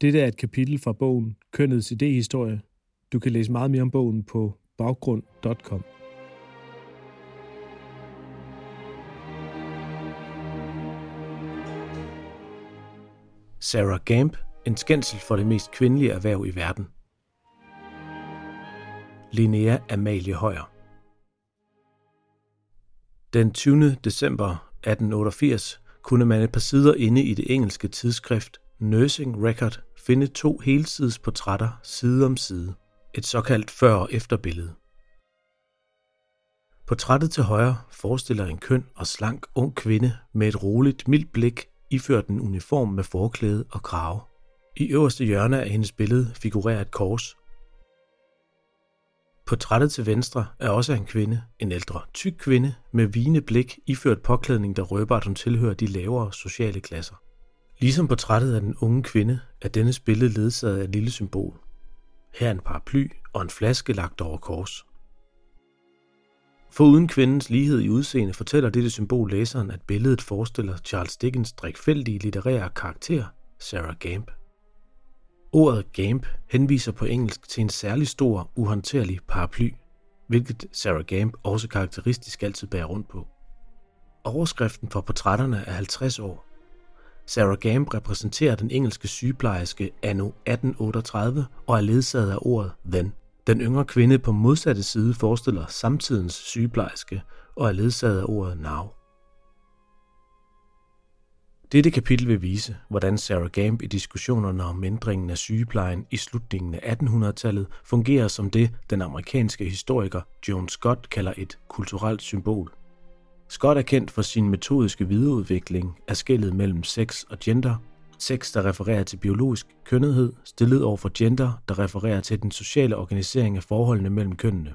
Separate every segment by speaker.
Speaker 1: Dette er et kapitel fra bogen Kønnets idéhistorie. Du kan læse meget mere om bogen på baggrund.com. Sarah Gamp, en skændsel for det mest kvindelige erhverv i verden. Linnea Amalie Højer. Den 20. december 1888 kunne man et par sider inde i det engelske tidsskrift Nursing Record finde to helsides portrætter side om side. Et såkaldt før- og efterbillede. Portrættet til højre forestiller en køn og slank ung kvinde med et roligt, mildt blik, iført en uniform med forklæde og krave. I øverste hjørne af hendes billede figurerer et kors. Portrættet til venstre er også en kvinde, en ældre, tyk kvinde med vigende blik, iført påklædning, der røber, at hun tilhører de lavere sociale klasser. Ligesom portrættet af den unge kvinde, er dennes billede ledsaget af et lille symbol. Her en paraply og en flaske lagt over kors. For uden kvindens lighed i udseende fortæller dette symbol læseren, at billedet forestiller Charles Dickens drikfældige litterære karakter, Sarah Gamp. Ordet Gamp henviser på engelsk til en særlig stor, uhåndterlig paraply, hvilket Sarah Gamp også karakteristisk altid bærer rundt på. Overskriften for portrætterne er 50 år. Sarah Gamp repræsenterer den engelske sygeplejerske anno 1838 og er ledsaget af ordet then. Den yngre kvinde på modsatte side forestiller samtidens sygeplejerske og er ledsaget af ordet now. Dette kapitel vil vise, hvordan Sarah Gamp i diskussionerne om ændringen af sygeplejen i slutningen af 1800-tallet fungerer som det, den amerikanske historiker Joan Scott kalder et kulturelt symbol. Scott er kendt for sin metodiske videreudvikling af skillet mellem sex og gender, sex der refererer til biologisk kønnethed, stillet over for gender, der refererer til den sociale organisering af forholdene mellem kønnene.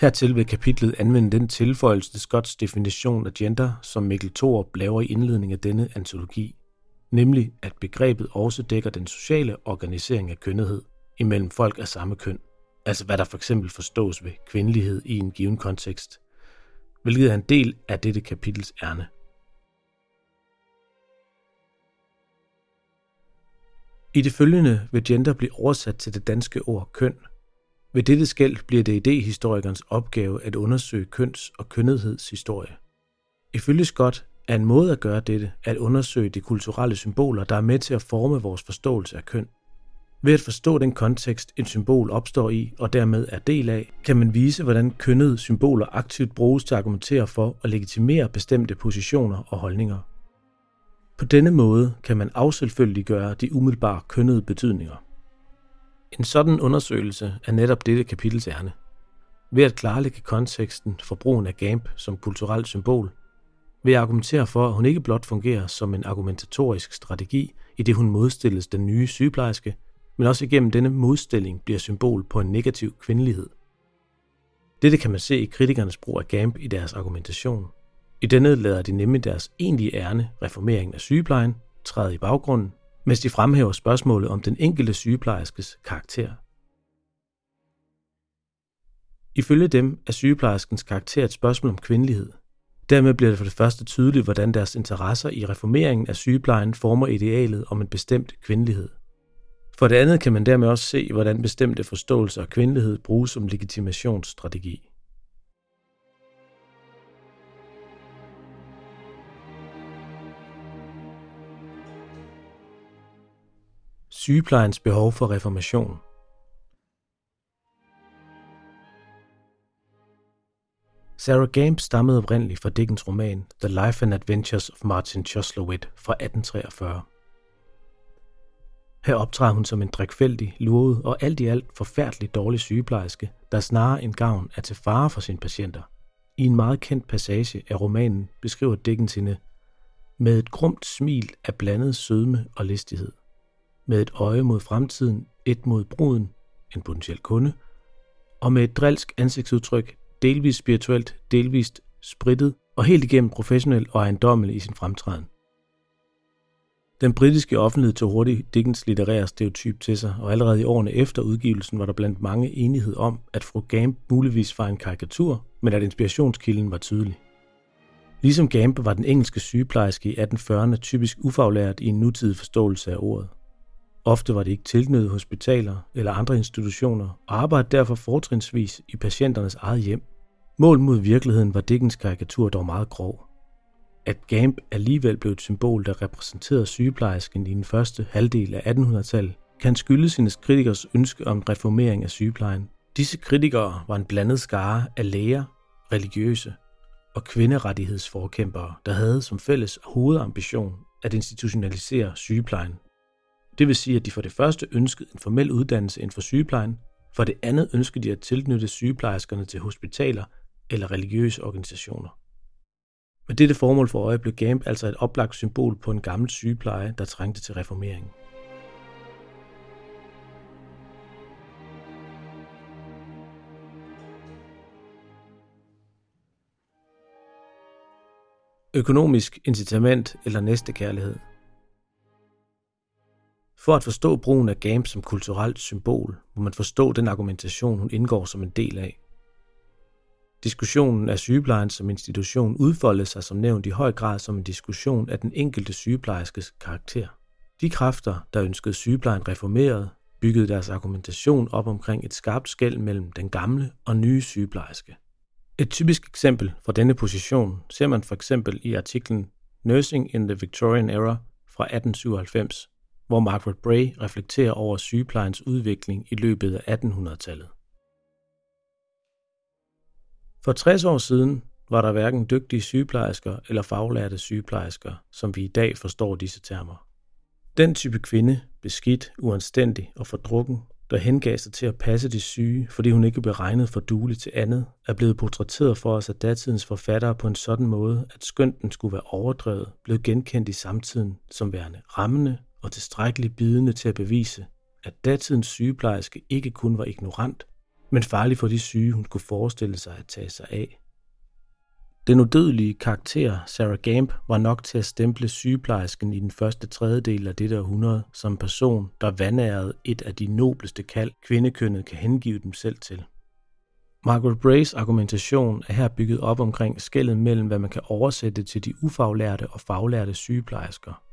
Speaker 1: Hertil vil kapitlet anvende den tilføjelse til Scotts definition af gender, som Mikkel Thorup laver i indledningen af denne antologi, nemlig at begrebet også dækker den sociale organisering af kønnethed imellem folk af samme køn, altså hvad der for eksempel forstås ved kvindelighed i en given kontekst, hvilket er en del af dette kapitels ærne. I det følgende vil gender blive oversat til det danske ord køn – ved dette skæld bliver det idehistorikernes opgave at undersøge køns- og kønnethedshistorie. Ifølge Scott er en måde at gøre dette at undersøge de kulturelle symboler, der er med til at forme vores forståelse af køn. Ved at forstå den kontekst, et symbol opstår i og dermed er del af, kan man vise, hvordan kønnede symboler aktivt bruges til at argumentere for og legitimere bestemte positioner og holdninger. På denne måde kan man afselvfølgeliggøre de umiddelbare kønnede betydninger. En sådan undersøgelse er netop dette kapitels ærne. Ved at klarlægge konteksten for brugen af GAMP som kulturelt symbol, vil jeg argumentere for, at hun ikke blot fungerer som en argumentatorisk strategi, i det hun modstilles den nye sygeplejerske, men også igennem denne modstilling bliver symbol på en negativ kvindelighed. Dette kan man se i kritikernes brug af GAMP i deres argumentation. I denne lader de nemlig deres egentlige ærne, reformeringen af sygeplejen, træde i baggrunden mens de fremhæver spørgsmålet om den enkelte sygeplejerskes karakter. Ifølge dem er sygeplejerskens karakter et spørgsmål om kvindelighed. Dermed bliver det for det første tydeligt, hvordan deres interesser i reformeringen af sygeplejen former idealet om en bestemt kvindelighed. For det andet kan man dermed også se, hvordan bestemte forståelser af kvindelighed bruges som legitimationsstrategi. Sygeplejens behov for reformation. Sarah Gamp stammede oprindeligt fra Dickens roman The Life and Adventures of Martin Chuzzlewit fra 1843. Her optræder hun som en drikfældig, luret og alt i alt forfærdeligt dårlig sygeplejerske, der snarere end gavn er til fare for sine patienter. I en meget kendt passage af romanen beskriver Dickens hende med et grumt smil af blandet sødme og listighed med et øje mod fremtiden, et mod bruden, en potentiel kunde, og med et drilsk ansigtsudtryk, delvis spirituelt, delvist spritet og helt igennem professionel og ejendommelig i sin fremtræden. Den britiske offentlighed tog hurtigt Dickens litterære stereotyp til sig, og allerede i årene efter udgivelsen var der blandt mange enighed om, at fru Gamp muligvis var en karikatur, men at inspirationskilden var tydelig. Ligesom Gamp var den engelske sygeplejerske i 1840'erne typisk ufaglært i en nutidig forståelse af ordet Ofte var det ikke tilknyttet hospitaler eller andre institutioner, og arbejdede derfor fortrinsvis i patienternes eget hjem. Mål mod virkeligheden var Dickens karikatur dog meget grov. At Gamp alligevel blev et symbol, der repræsenterede sygeplejersken i den første halvdel af 1800-tallet, kan skyldes hendes kritikers ønske om reformering af sygeplejen. Disse kritikere var en blandet skare af læger, religiøse og kvinderettighedsforkæmpere, der havde som fælles hovedambition at institutionalisere sygeplejen. Det vil sige, at de for det første ønskede en formel uddannelse inden for sygeplejen, for det andet ønskede de at tilknytte sygeplejerskerne til hospitaler eller religiøse organisationer. Med dette formål for øje blev Gamp altså et oplagt symbol på en gammel sygepleje, der trængte til reformering. Økonomisk incitament eller næstekærlighed. For at forstå brugen af GAMP som kulturelt symbol, må man forstå den argumentation, hun indgår som en del af. Diskussionen af sygeplejen som institution udfoldede sig som nævnt i høj grad som en diskussion af den enkelte sygeplejerskes karakter. De kræfter, der ønskede sygeplejen reformeret, byggede deres argumentation op omkring et skarpt skæld mellem den gamle og nye sygeplejerske. Et typisk eksempel fra denne position ser man for eksempel i artiklen Nursing in the Victorian Era fra 1897, hvor Margaret Bray reflekterer over sygeplejens udvikling i løbet af 1800-tallet. For 60 år siden var der hverken dygtige sygeplejersker eller faglærte sygeplejersker, som vi i dag forstår disse termer. Den type kvinde, beskidt, uanstændig og fordrukken, der hengav sig til at passe de syge, fordi hun ikke blev regnet for duelig til andet, er blevet portrætteret for os af datidens forfattere på en sådan måde, at skønt den skulle være overdrevet, blev genkendt i samtiden som værende rammende og tilstrækkeligt bidende til at bevise, at datidens sygeplejerske ikke kun var ignorant, men farlig for de syge, hun kunne forestille sig at tage sig af. Den udødelige karakter, Sarah Gamp, var nok til at stemple sygeplejersken i den første tredjedel af dette århundrede som en person, der vandærede et af de nobleste kald, kvindekønnet kan hengive dem selv til. Margaret Brays argumentation er her bygget op omkring skældet mellem, hvad man kan oversætte til de ufaglærte og faglærte sygeplejersker.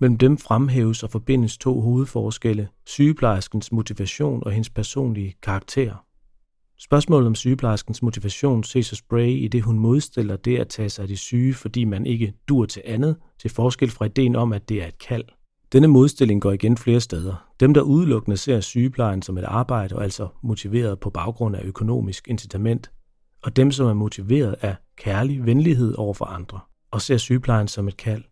Speaker 1: Mellem dem fremhæves og forbindes to hovedforskelle, sygeplejerskens motivation og hendes personlige karakter. Spørgsmålet om sygeplejerskens motivation ses hos Bray i det, hun modstiller det at tage sig af de syge, fordi man ikke dur til andet, til forskel fra ideen om, at det er et kald. Denne modstilling går igen flere steder. Dem, der udelukkende ser sygeplejen som et arbejde og altså motiveret på baggrund af økonomisk incitament, og dem, som er motiveret af kærlig venlighed over for andre, og ser sygeplejen som et kald.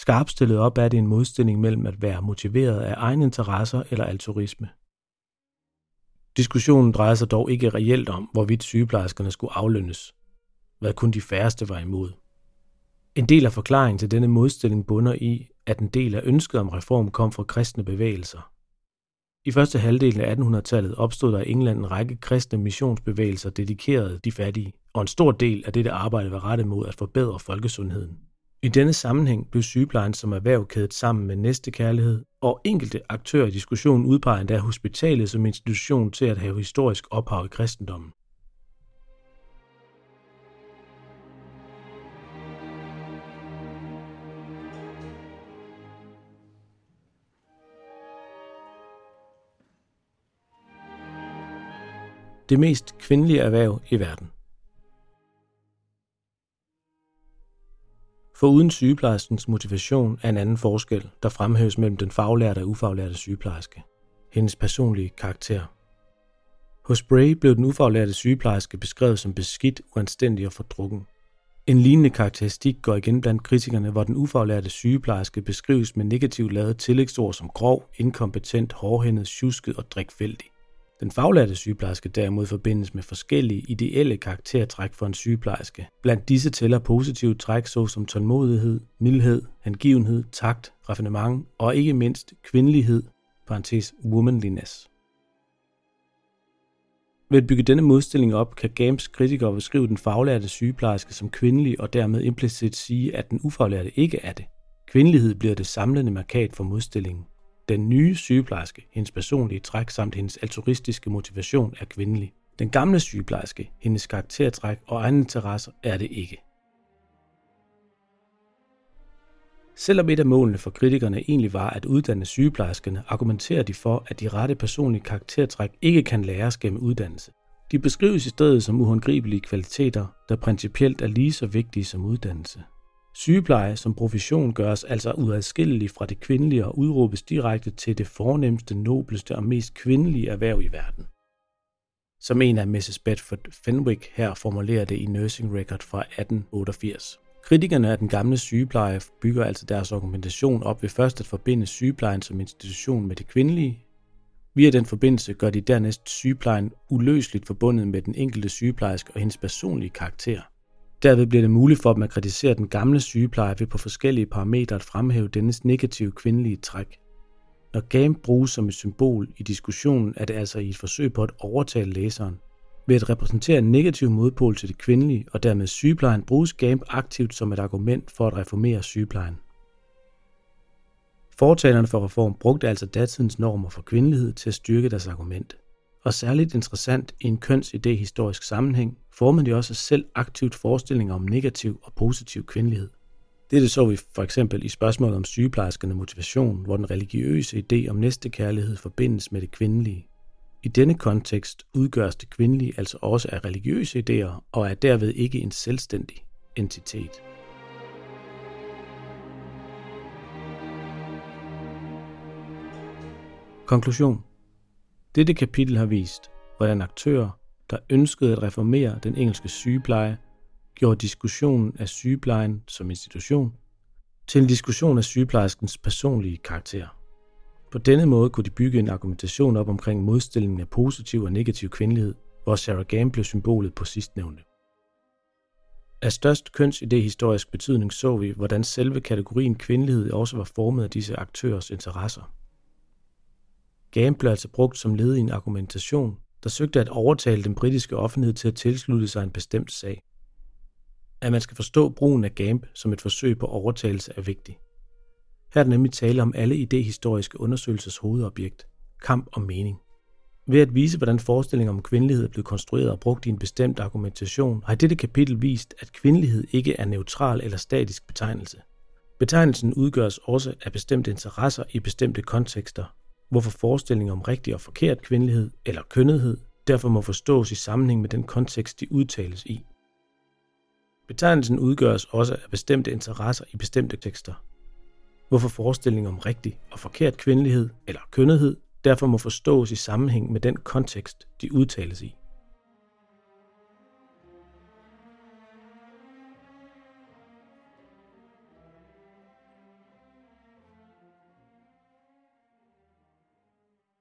Speaker 1: Skarpstillet op er det en modstilling mellem at være motiveret af egne interesser eller altruisme. Diskussionen drejer sig dog ikke reelt om, hvorvidt sygeplejerskerne skulle aflønnes, hvad kun de færreste var imod. En del af forklaringen til denne modstilling bunder i, at en del af ønsket om reform kom fra kristne bevægelser. I første halvdel af 1800-tallet opstod der i England en række kristne missionsbevægelser dedikeret de fattige, og en stor del af dette arbejde var rettet mod at forbedre folkesundheden. I denne sammenhæng blev sygeplejen som erhverv kædet sammen med næstekærlighed, og enkelte aktører i diskussionen udpeger endda hospitalet som institution til at have historisk ophav i kristendommen. Det mest kvindelige erhverv i verden. For uden sygeplejerskens motivation er en anden forskel, der fremhæves mellem den faglærte og ufaglærte sygeplejerske. Hendes personlige karakter. Hos Bray blev den ufaglærte sygeplejerske beskrevet som beskidt, uanstændig og fordrukken. En lignende karakteristik går igen blandt kritikerne, hvor den ufaglærte sygeplejerske beskrives med negativt lavet tillægsord som grov, inkompetent, hårdhændet, tjusket og drikfældig. Den faglærte sygeplejerske derimod forbindes med forskellige ideelle karaktertræk for en sygeplejerske. Blandt disse tæller positive træk såsom tålmodighed, mildhed, hengivenhed, takt, raffinement og ikke mindst kvindelighed, parentes womanliness. Ved at bygge denne modstilling op, kan Gams kritikere beskrive den faglærte sygeplejerske som kvindelig og dermed implicit sige, at den ufaglærte ikke er det. Kvindelighed bliver det samlende markat for modstillingen. Den nye sygeplejerske, hendes personlige træk samt hendes altruistiske motivation er kvindelig. Den gamle sygeplejerske, hendes karaktertræk og egne interesser er det ikke. Selvom et af målene for kritikerne egentlig var at uddanne sygeplejerskerne, argumenterer de for, at de rette personlige karaktertræk ikke kan læres gennem uddannelse. De beskrives i stedet som uhåndgribelige kvaliteter, der principielt er lige så vigtige som uddannelse. Sygepleje som profession gøres altså uadskillelig fra det kvindelige og udråbes direkte til det fornemmeste, nobleste og mest kvindelige erhverv i verden. Som en af Mrs. Bedford Fenwick her formulerer det i Nursing Record fra 1888. Kritikerne af den gamle sygepleje bygger altså deres argumentation op ved først at forbinde sygeplejen som institution med det kvindelige. Via den forbindelse gør de dernæst sygeplejen uløseligt forbundet med den enkelte sygeplejerske og hendes personlige karakter. Derved bliver det muligt for dem at kritisere den gamle sygepleje ved på forskellige parametre at fremhæve dennes negative kvindelige træk. Når game bruges som et symbol i diskussionen, er det altså i et forsøg på at overtale læseren. Ved at repræsentere en negativ modpol til det kvindelige og dermed sygeplejen, bruges game aktivt som et argument for at reformere sygeplejen. Fortalerne for reform brugte altså datidens normer for kvindelighed til at styrke deres argument. Og særligt interessant i en kønsidéhistorisk sammenhæng formede de også selv aktivt forestillinger om negativ og positiv kvindelighed. Dette så vi for eksempel i spørgsmålet om sygeplejerskerne motivation, hvor den religiøse idé om næstekærlighed forbindes med det kvindelige. I denne kontekst udgøres det kvindelige altså også af religiøse idéer og er derved ikke en selvstændig entitet. Konklusion dette kapitel har vist, hvordan aktører, der ønskede at reformere den engelske sygepleje, gjorde diskussionen af sygeplejen som institution til en diskussion af sygeplejerskens personlige karakter. På denne måde kunne de bygge en argumentation op omkring modstillingen af positiv og negativ kvindelighed, hvor Sarah Game blev symbolet på sidstnævnte. Af størst kønsidéhistorisk betydning så vi, hvordan selve kategorien kvindelighed også var formet af disse aktørers interesser. Gam blev altså brugt som led i en argumentation, der søgte at overtale den britiske offentlighed til at tilslutte sig en bestemt sag. At man skal forstå brugen af GAMP som et forsøg på overtagelse er vigtigt. Her er der nemlig tale om alle idehistoriske undersøgelses hovedobjekt, kamp og mening. Ved at vise, hvordan forestillinger om kvindelighed er blevet konstrueret og brugt i en bestemt argumentation, har dette kapitel vist, at kvindelighed ikke er neutral eller statisk betegnelse. Betegnelsen udgøres også af bestemte interesser i bestemte kontekster, hvorfor forestillinger om rigtig og forkert kvindelighed eller kønnethed derfor må forstås i sammenhæng med den kontekst, de udtales i. Betegnelsen udgøres også af bestemte interesser i bestemte tekster, hvorfor forestillingen om rigtig og forkert kvindelighed eller kønnethed derfor må forstås i sammenhæng med den kontekst, de udtales i.